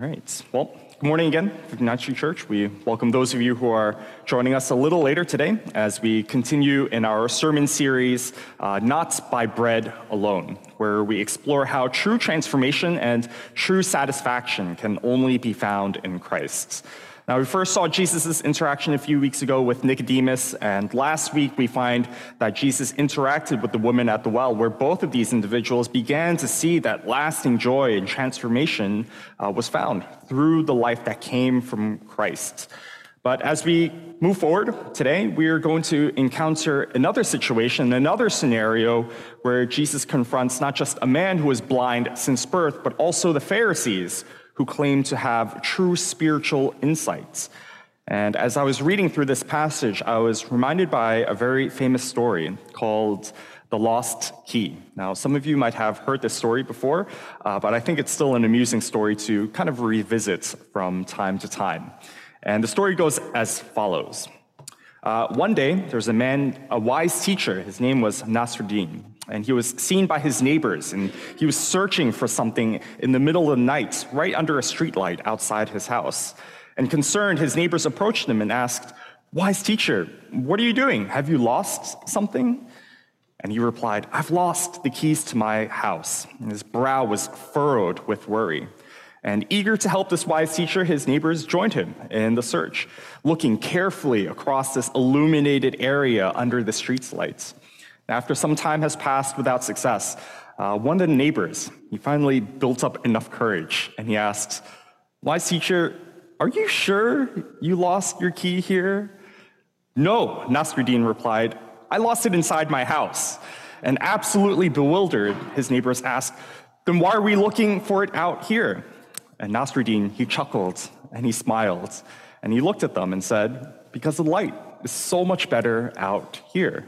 All right. Well, good morning again, 59th Street Church. We welcome those of you who are joining us a little later today as we continue in our sermon series, uh, Not by Bread Alone, where we explore how true transformation and true satisfaction can only be found in Christ. Now, we first saw Jesus' interaction a few weeks ago with Nicodemus, and last week we find that Jesus interacted with the woman at the well, where both of these individuals began to see that lasting joy and transformation uh, was found through the life that came from Christ. But as we move forward today, we are going to encounter another situation, another scenario where Jesus confronts not just a man who is blind since birth, but also the Pharisees who claim to have true spiritual insights. And as I was reading through this passage, I was reminded by a very famous story called The Lost Key. Now, some of you might have heard this story before, uh, but I think it's still an amusing story to kind of revisit from time to time. And the story goes as follows. Uh, one day, there was a man, a wise teacher. His name was Nasruddin and he was seen by his neighbors, and he was searching for something in the middle of the night, right under a streetlight outside his house. And concerned, his neighbors approached him and asked, Wise teacher, what are you doing? Have you lost something? And he replied, I've lost the keys to my house. And his brow was furrowed with worry. And eager to help this wise teacher, his neighbors joined him in the search, looking carefully across this illuminated area under the street's lights. After some time has passed without success, uh, one of the neighbors, he finally built up enough courage and he asked, Wise teacher, are you sure you lost your key here? No, Nasruddin replied, I lost it inside my house. And absolutely bewildered, his neighbors asked, Then why are we looking for it out here? And Nasruddin, he chuckled and he smiled and he looked at them and said, Because the light is so much better out here.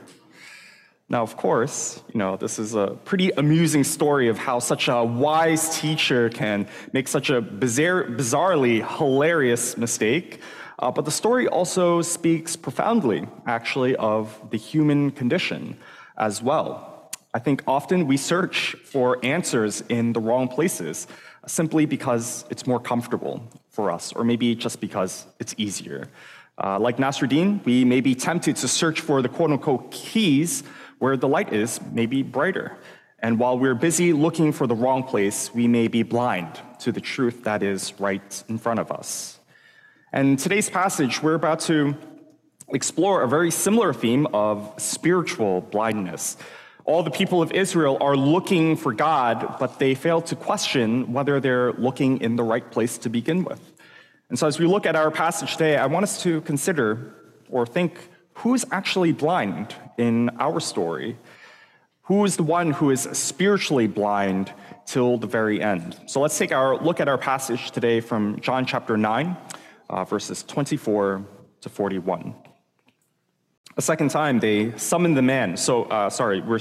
Now, of course, you know, this is a pretty amusing story of how such a wise teacher can make such a bizarre, bizarrely hilarious mistake. Uh, but the story also speaks profoundly, actually, of the human condition as well. I think often we search for answers in the wrong places simply because it's more comfortable for us, or maybe just because it's easier. Uh, like Nasruddin, we may be tempted to search for the quote unquote keys where the light is may be brighter. And while we're busy looking for the wrong place, we may be blind to the truth that is right in front of us. And today's passage, we're about to explore a very similar theme of spiritual blindness. All the people of Israel are looking for God, but they fail to question whether they're looking in the right place to begin with. And so, as we look at our passage today, I want us to consider or think who's actually blind in our story? Who is the one who is spiritually blind till the very end? So let's take our look at our passage today from John chapter 9, uh, verses 24 to 41. A second time, they summoned the man. So, uh, sorry, we're,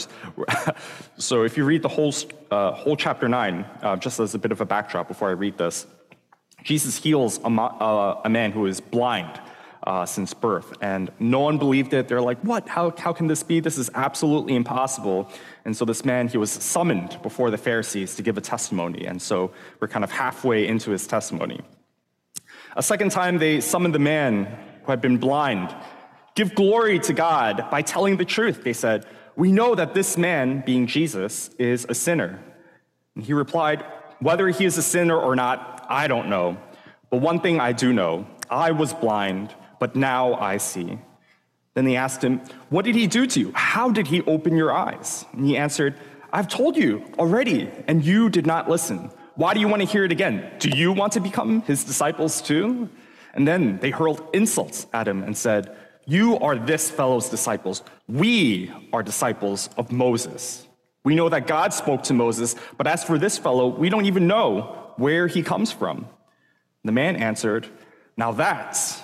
so if you read the whole, uh, whole chapter 9, uh, just as a bit of a backdrop before I read this, Jesus heals a, uh, a man who is blind uh, since birth. And no one believed it. They're like, what? How, how can this be? This is absolutely impossible. And so this man, he was summoned before the Pharisees to give a testimony. And so we're kind of halfway into his testimony. A second time, they summoned the man who had been blind. Give glory to God by telling the truth, they said. We know that this man, being Jesus, is a sinner. And he replied, Whether he is a sinner or not, I don't know. But one thing I do know I was blind but now I see. Then they asked him, What did he do to you? How did he open your eyes? And he answered, I've told you already, and you did not listen. Why do you want to hear it again? Do you want to become his disciples too? And then they hurled insults at him and said, You are this fellow's disciples. We are disciples of Moses. We know that God spoke to Moses, but as for this fellow, we don't even know where he comes from. The man answered, Now that's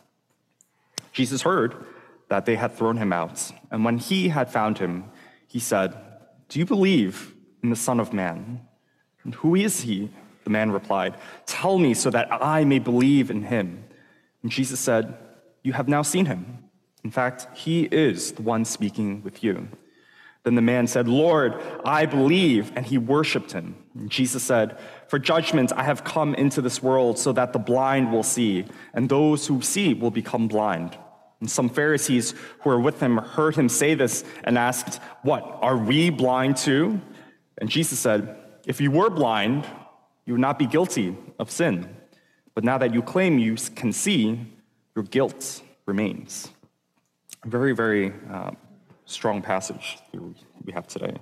Jesus heard that they had thrown him out, and when he had found him, he said, Do you believe in the Son of Man? And who is he? The man replied, Tell me so that I may believe in him. And Jesus said, You have now seen him. In fact, he is the one speaking with you. Then the man said, Lord, I believe. And he worshiped him. And Jesus said, For judgment I have come into this world so that the blind will see, and those who see will become blind. And some Pharisees who were with him heard him say this and asked, What, are we blind too? And Jesus said, If you were blind, you would not be guilty of sin. But now that you claim you can see, your guilt remains. Very, very uh, strong passage we have today.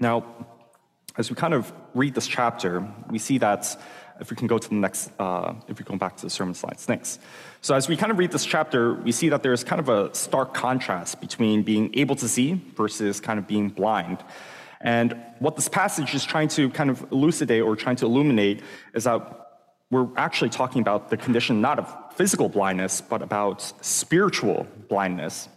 Now, as we kind of read this chapter, we see that if we can go to the next, uh, if we go back to the sermon slides, thanks. So as we kind of read this chapter, we see that there's kind of a stark contrast between being able to see versus kind of being blind. And what this passage is trying to kind of elucidate or trying to illuminate is that we're actually talking about the condition not of physical blindness, but about spiritual blindness.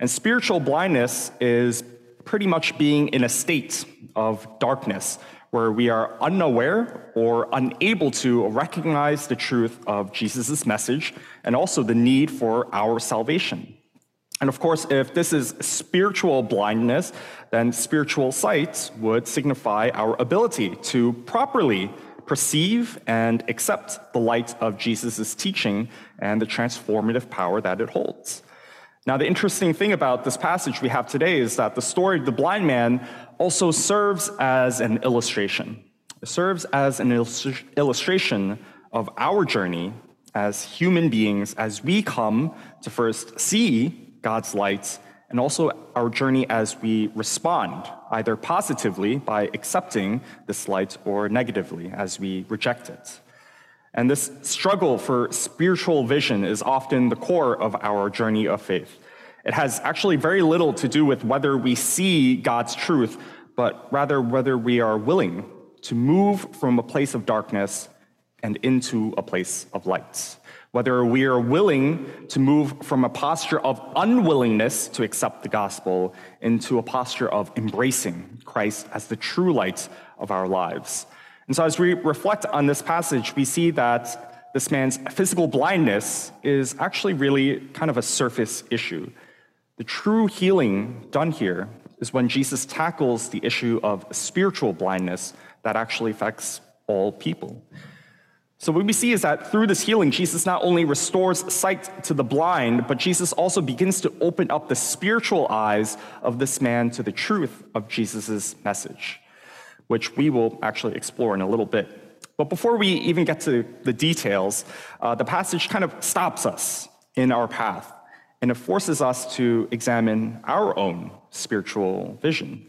And spiritual blindness is pretty much being in a state of darkness where we are unaware or unable to recognize the truth of Jesus' message and also the need for our salvation. And of course, if this is spiritual blindness, then spiritual sight would signify our ability to properly perceive and accept the light of Jesus' teaching and the transformative power that it holds. Now, the interesting thing about this passage we have today is that the story of the blind man also serves as an illustration. It serves as an illustration of our journey as human beings as we come to first see God's light, and also our journey as we respond, either positively by accepting this light or negatively as we reject it. And this struggle for spiritual vision is often the core of our journey of faith. It has actually very little to do with whether we see God's truth, but rather whether we are willing to move from a place of darkness and into a place of light whether we are willing to move from a posture of unwillingness to accept the gospel into a posture of embracing Christ as the true light of our lives. And so, as we reflect on this passage, we see that this man's physical blindness is actually really kind of a surface issue. The true healing done here is when Jesus tackles the issue of spiritual blindness that actually affects all people. So, what we see is that through this healing, Jesus not only restores sight to the blind, but Jesus also begins to open up the spiritual eyes of this man to the truth of Jesus' message, which we will actually explore in a little bit. But before we even get to the details, uh, the passage kind of stops us in our path and it forces us to examine our own spiritual vision,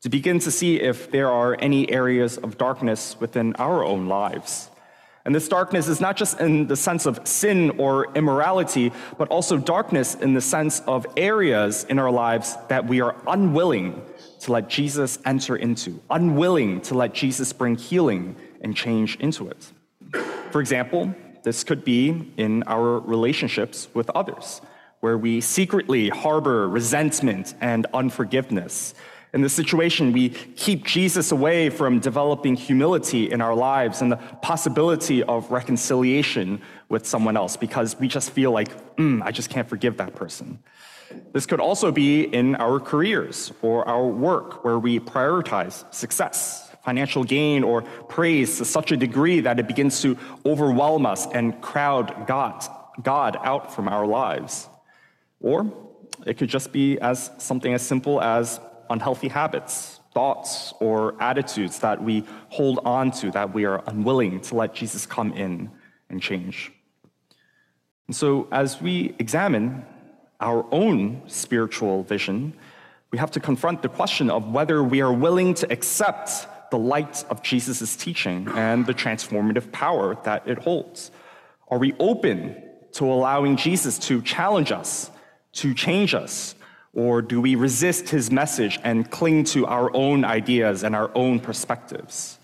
to begin to see if there are any areas of darkness within our own lives and this darkness is not just in the sense of sin or immorality, but also darkness in the sense of areas in our lives that we are unwilling to let Jesus enter into, unwilling to let Jesus bring healing and change into it. For example, this could be in our relationships with others, where we secretly harbor resentment and unforgiveness in this situation, we keep Jesus away from developing humility in our lives and the possibility of reconciliation with someone else because we just feel like, mm, I just can't forgive that person. This could also be in our careers or our work where we prioritize success, financial gain, or praise to such a degree that it begins to overwhelm us and crowd God, God out from our lives. Or it could just be as something as simple as unhealthy habits, thoughts, or attitudes that we hold on to that we are unwilling to let Jesus come in and change. And so, as we examine our own spiritual vision, we have to confront the question of whether we are willing to accept the light of Jesus' teaching and the transformative power that it holds. Are we open to allowing Jesus to challenge us, to change us, or do we resist his message and cling to our own ideas and our own perspectives?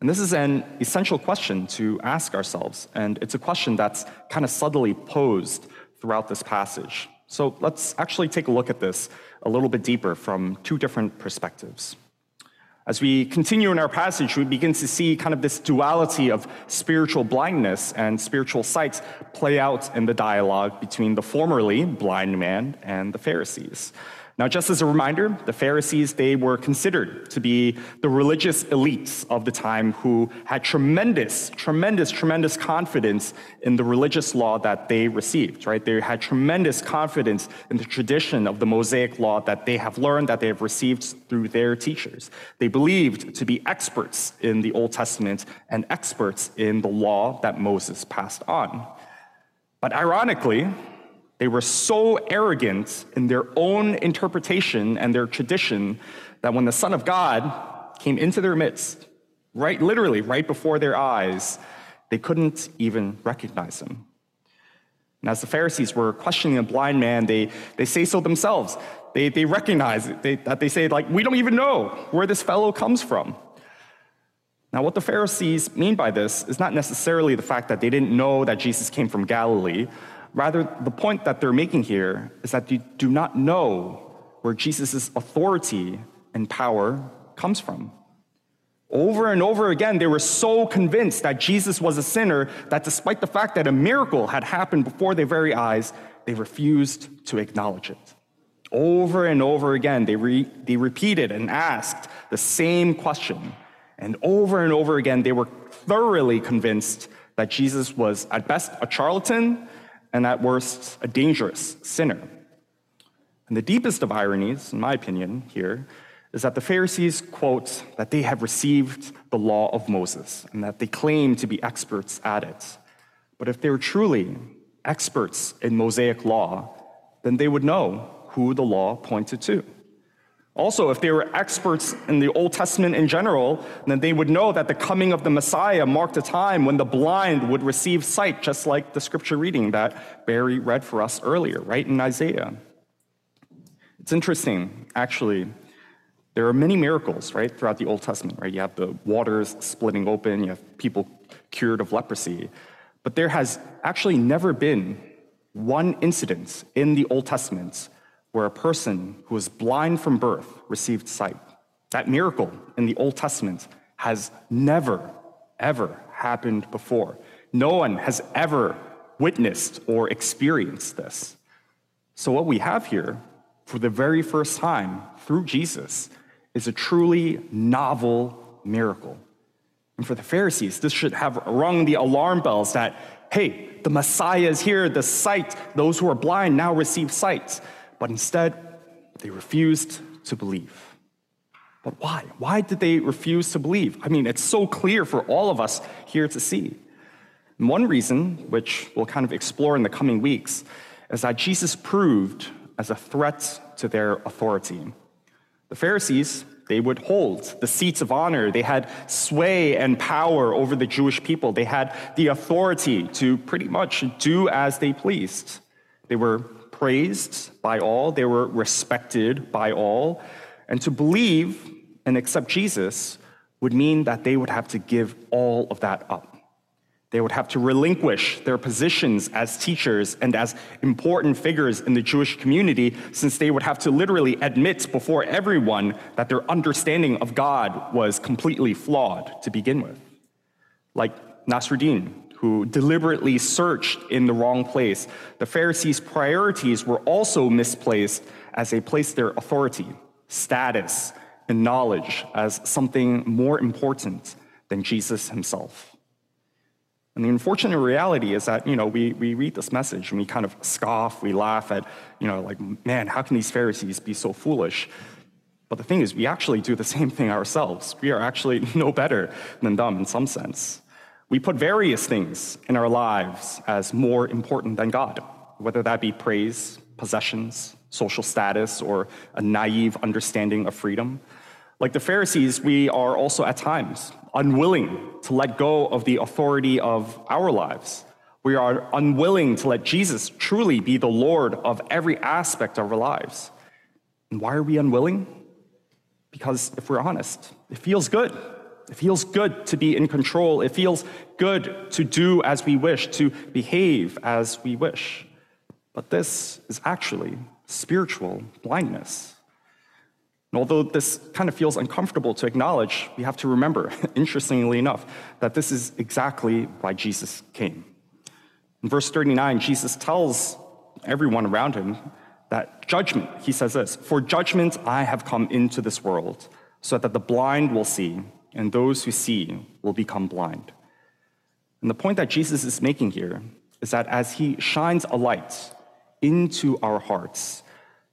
And this is an essential question to ask ourselves, and it's a question that's kind of subtly posed throughout this passage. So let's actually take a look at this a little bit deeper from two different perspectives. As we continue in our passage, we begin to see kind of this duality of spiritual blindness and spiritual sight play out in the dialogue between the formerly blind man and the Pharisees. Now, just as a reminder, the Pharisees, they were considered to be the religious elites of the time who had tremendous, tremendous, tremendous confidence in the religious law that they received, right? They had tremendous confidence in the tradition of the Mosaic law that they have learned, that they have received through their teachers. They believed to be experts in the Old Testament and experts in the law that Moses passed on. But ironically, they were so arrogant in their own interpretation and their tradition that when the Son of God came into their midst, right, literally right before their eyes, they couldn't even recognize him. And as the Pharisees were questioning a blind man, they, they say so themselves. They, they recognize it, they, that they say, like, we don't even know where this fellow comes from. Now, what the Pharisees mean by this is not necessarily the fact that they didn't know that Jesus came from Galilee, Rather, the point that they're making here is that you do not know where Jesus' authority and power comes from. Over and over again, they were so convinced that Jesus was a sinner that despite the fact that a miracle had happened before their very eyes, they refused to acknowledge it. Over and over again, they, re- they repeated and asked the same question. And over and over again, they were thoroughly convinced that Jesus was, at best, a charlatan and at worst, a dangerous sinner. And the deepest of ironies, in my opinion, here, is that the Pharisees quote that they have received the law of Moses and that they claim to be experts at it. But if they were truly experts in Mosaic law, then they would know who the law pointed to. Also, if they were experts in the Old Testament in general, then they would know that the coming of the Messiah marked a time when the blind would receive sight, just like the scripture reading that Barry read for us earlier, right in Isaiah. It's interesting, actually. There are many miracles, right, throughout the Old Testament, right? You have the waters splitting open, you have people cured of leprosy. But there has actually never been one incident in the Old Testament where a person who was blind from birth received sight. That miracle in the Old Testament has never, ever happened before. No one has ever witnessed or experienced this. So, what we have here for the very first time through Jesus is a truly novel miracle. And for the Pharisees, this should have rung the alarm bells that, hey, the Messiah is here, the sight, those who are blind now receive sight but instead, they refused to believe. But why? Why did they refuse to believe? I mean, it's so clear for all of us here to see. And one reason, which we'll kind of explore in the coming weeks, is that Jesus proved as a threat to their authority. The Pharisees, they would hold the seats of honor. They had sway and power over the Jewish people. They had the authority to pretty much do as they pleased. They were praised by all, they were respected by all. And to believe and accept Jesus would mean that they would have to give all of that up. They would have to relinquish their positions as teachers and as important figures in the Jewish community, since they would have to literally admit before everyone that their understanding of God was completely flawed to begin with. Like Nasruddin, who deliberately searched in the wrong place. The Pharisees' priorities were also misplaced as they placed their authority, status, and knowledge as something more important than Jesus himself. And the unfortunate reality is that, you know, we, we read this message and we kind of scoff, we laugh at, you know, like, man, how can these Pharisees be so foolish? But the thing is, we actually do the same thing ourselves. We are actually no better than them in some sense. We put various things in our lives as more important than God, whether that be praise, possessions, social status, or a naive understanding of freedom. Like the Pharisees, we are also at times unwilling to let go of the authority of our lives. We are unwilling to let Jesus truly be the Lord of every aspect of our lives. And why are we unwilling? Because if we're honest, it feels good It feels good to be in control. It feels good to do as we wish, to behave as we wish. But this is actually spiritual blindness. And although this kind of feels uncomfortable to acknowledge, we have to remember, interestingly enough, that this is exactly why Jesus came. In verse 39, Jesus tells everyone around him that judgment, he says this, for judgment I have come into this world, so that the blind will see, and those who see will become blind. And the point that Jesus is making here is that as he shines a light into our hearts,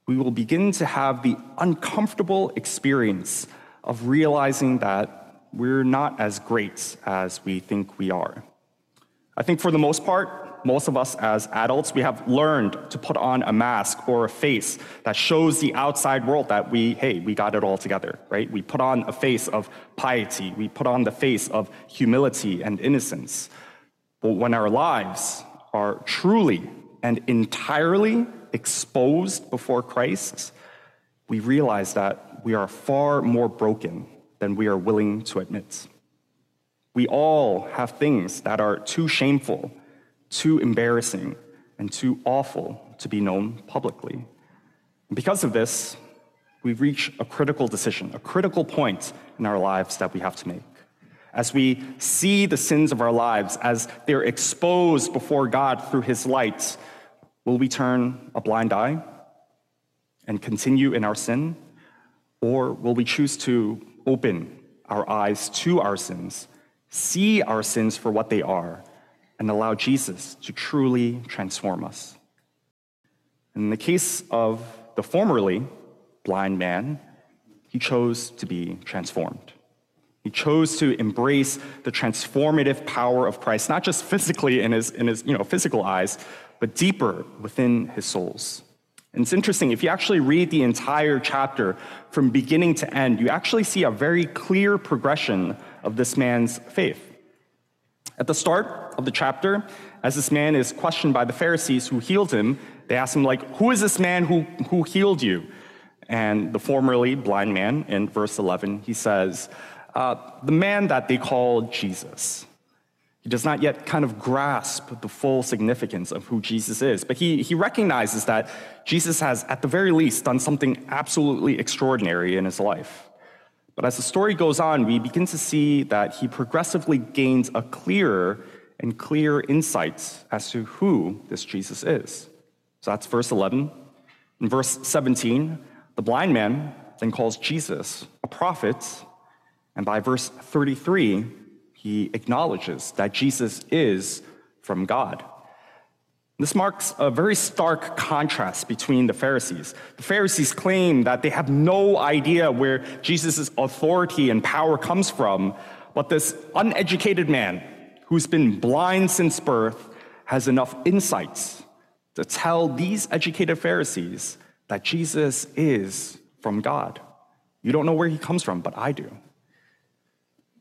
we will begin to have the uncomfortable experience of realizing that we're not as great as we think we are. I think for the most part, most of us as adults, we have learned to put on a mask or a face that shows the outside world that we, hey, we got it all together, right? We put on a face of piety, we put on the face of humility and innocence. But when our lives are truly and entirely exposed before Christ, we realize that we are far more broken than we are willing to admit. We all have things that are too shameful, too embarrassing, and too awful to be known publicly. And because of this, we reach a critical decision, a critical point in our lives that we have to make. As we see the sins of our lives, as they're exposed before God through His light, will we turn a blind eye and continue in our sin? Or will we choose to open our eyes to our sins see our sins for what they are, and allow Jesus to truly transform us. In the case of the formerly blind man, he chose to be transformed. He chose to embrace the transformative power of Christ, not just physically in his, in his you know, physical eyes, but deeper within his souls. And it's interesting, if you actually read the entire chapter from beginning to end, you actually see a very clear progression of this man's faith. At the start of the chapter, as this man is questioned by the Pharisees who healed him, they ask him, like, who is this man who, who healed you? And the formerly blind man, in verse 11, he says, uh, the man that they call Jesus. He does not yet kind of grasp the full significance of who Jesus is, but he, he recognizes that Jesus has, at the very least, done something absolutely extraordinary in his life. But as the story goes on, we begin to see that he progressively gains a clearer and clearer insight as to who this Jesus is. So that's verse 11. In verse 17, the blind man then calls Jesus a prophet. And by verse 33, he acknowledges that Jesus is from God. This marks a very stark contrast between the Pharisees. The Pharisees claim that they have no idea where Jesus' authority and power comes from, but this uneducated man who's been blind since birth has enough insights to tell these educated Pharisees that Jesus is from God. You don't know where he comes from, but I do.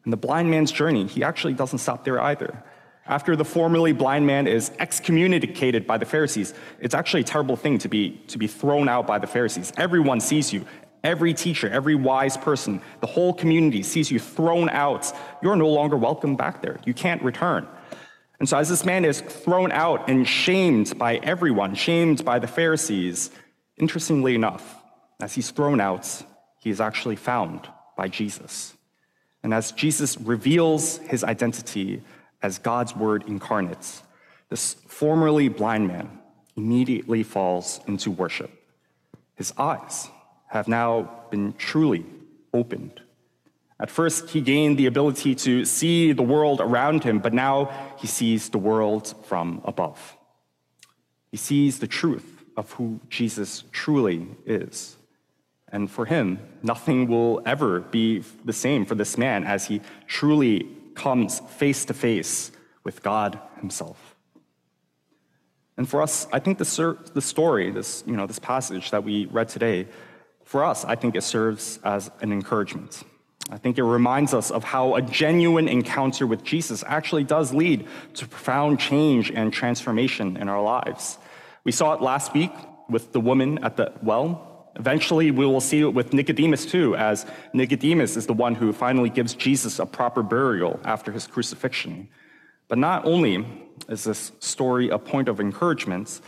And the blind man's journey, he actually doesn't stop there either after the formerly blind man is excommunicated by the Pharisees, it's actually a terrible thing to be, to be thrown out by the Pharisees. Everyone sees you. Every teacher, every wise person, the whole community sees you thrown out. You're no longer welcome back there. You can't return. And so, as this man is thrown out and shamed by everyone, shamed by the Pharisees, interestingly enough, as he's thrown out, he is actually found by Jesus. And as Jesus reveals his identity as God's word incarnates, this formerly blind man immediately falls into worship. His eyes have now been truly opened. At first, he gained the ability to see the world around him, but now he sees the world from above. He sees the truth of who Jesus truly is. And for him, nothing will ever be the same for this man as he truly comes face to face with God Himself. And for us, I think the, the story, this, you know, this passage that we read today, for us, I think it serves as an encouragement. I think it reminds us of how a genuine encounter with Jesus actually does lead to profound change and transformation in our lives. We saw it last week with the woman at the well. Eventually, we will see it with Nicodemus too, as Nicodemus is the one who finally gives Jesus a proper burial after his crucifixion. But not only is this story a point of encouragement,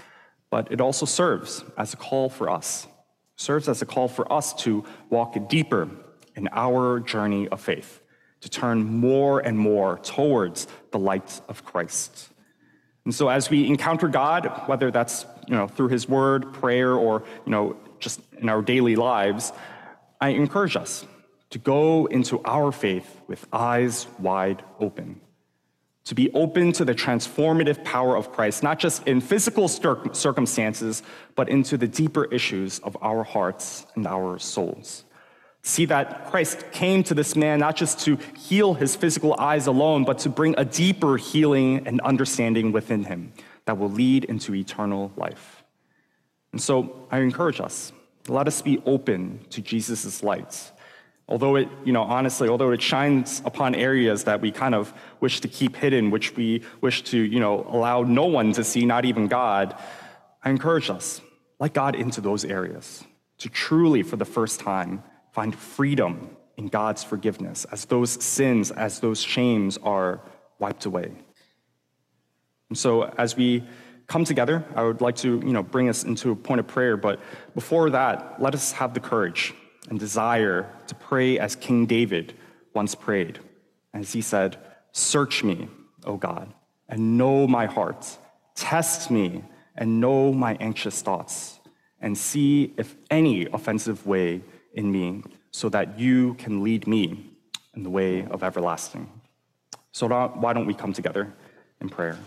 but it also serves as a call for us, serves as a call for us to walk deeper in our journey of faith, to turn more and more towards the light of Christ. And so as we encounter God, whether that's you know through his word, prayer, or you know just in our daily lives, I encourage us to go into our faith with eyes wide open to be open to the transformative power of Christ, not just in physical circumstances, but into the deeper issues of our hearts and our souls. See that Christ came to this man not just to heal his physical eyes alone, but to bring a deeper healing and understanding within him that will lead into eternal life. And so I encourage us, let us be open to Jesus' light Although it, you know, honestly, although it shines upon areas that we kind of wish to keep hidden, which we wish to, you know, allow no one to see, not even God, I encourage us, let God into those areas to truly, for the first time, find freedom in God's forgiveness as those sins, as those shames are wiped away. And so as we come together, I would like to, you know, bring us into a point of prayer, but before that, let us have the courage and desire to pray as King David once prayed. As he said, Search me, O God, and know my heart. Test me and know my anxious thoughts, and see if any offensive way in me, so that you can lead me in the way of everlasting. So, why don't we come together in prayer?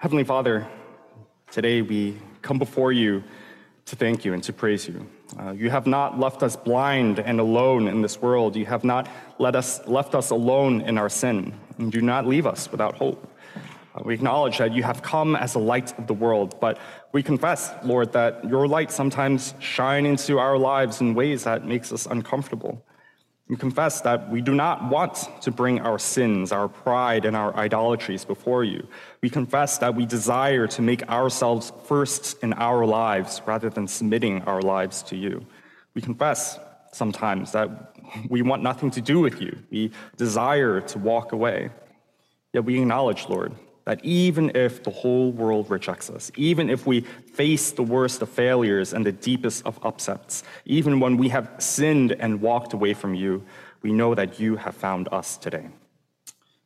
Heavenly Father, Today we come before you to thank you and to praise you. Uh, you have not left us blind and alone in this world. You have not let us, left us alone in our sin. And do not leave us without hope. Uh, we acknowledge that you have come as the light of the world, but we confess, Lord, that your light sometimes shine into our lives in ways that makes us uncomfortable. We confess that we do not want to bring our sins, our pride, and our idolatries before you. We confess that we desire to make ourselves first in our lives rather than submitting our lives to you. We confess sometimes that we want nothing to do with you. We desire to walk away. Yet we acknowledge, Lord, that even if the whole world rejects us, even if we face the worst of failures and the deepest of upsets, even when we have sinned and walked away from you, we know that you have found us today.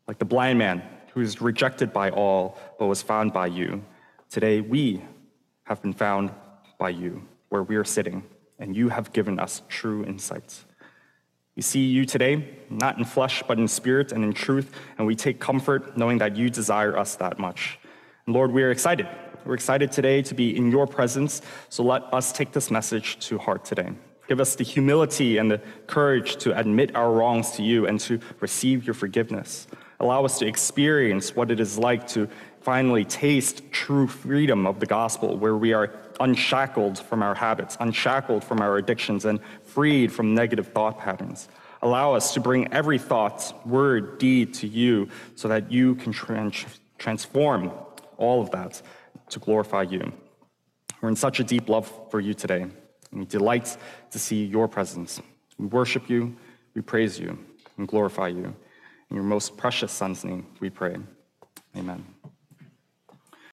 Like the blind man who is rejected by all but was found by you, today we have been found by you where we are sitting, and you have given us true insights. We see you today, not in flesh, but in spirit and in truth, and we take comfort knowing that you desire us that much. And Lord, we are excited. We're excited today to be in your presence, so let us take this message to heart today. Give us the humility and the courage to admit our wrongs to you and to receive your forgiveness. Allow us to experience what it is like to finally taste true freedom of the gospel, where we are unshackled from our habits, unshackled from our addictions, and freed from negative thought patterns. Allow us to bring every thought, word, deed to you so that you can trans- transform all of that to glorify you. We're in such a deep love for you today, and we delight to see your presence. We worship you, we praise you, and glorify you. In your most precious Son's name, we pray. Amen.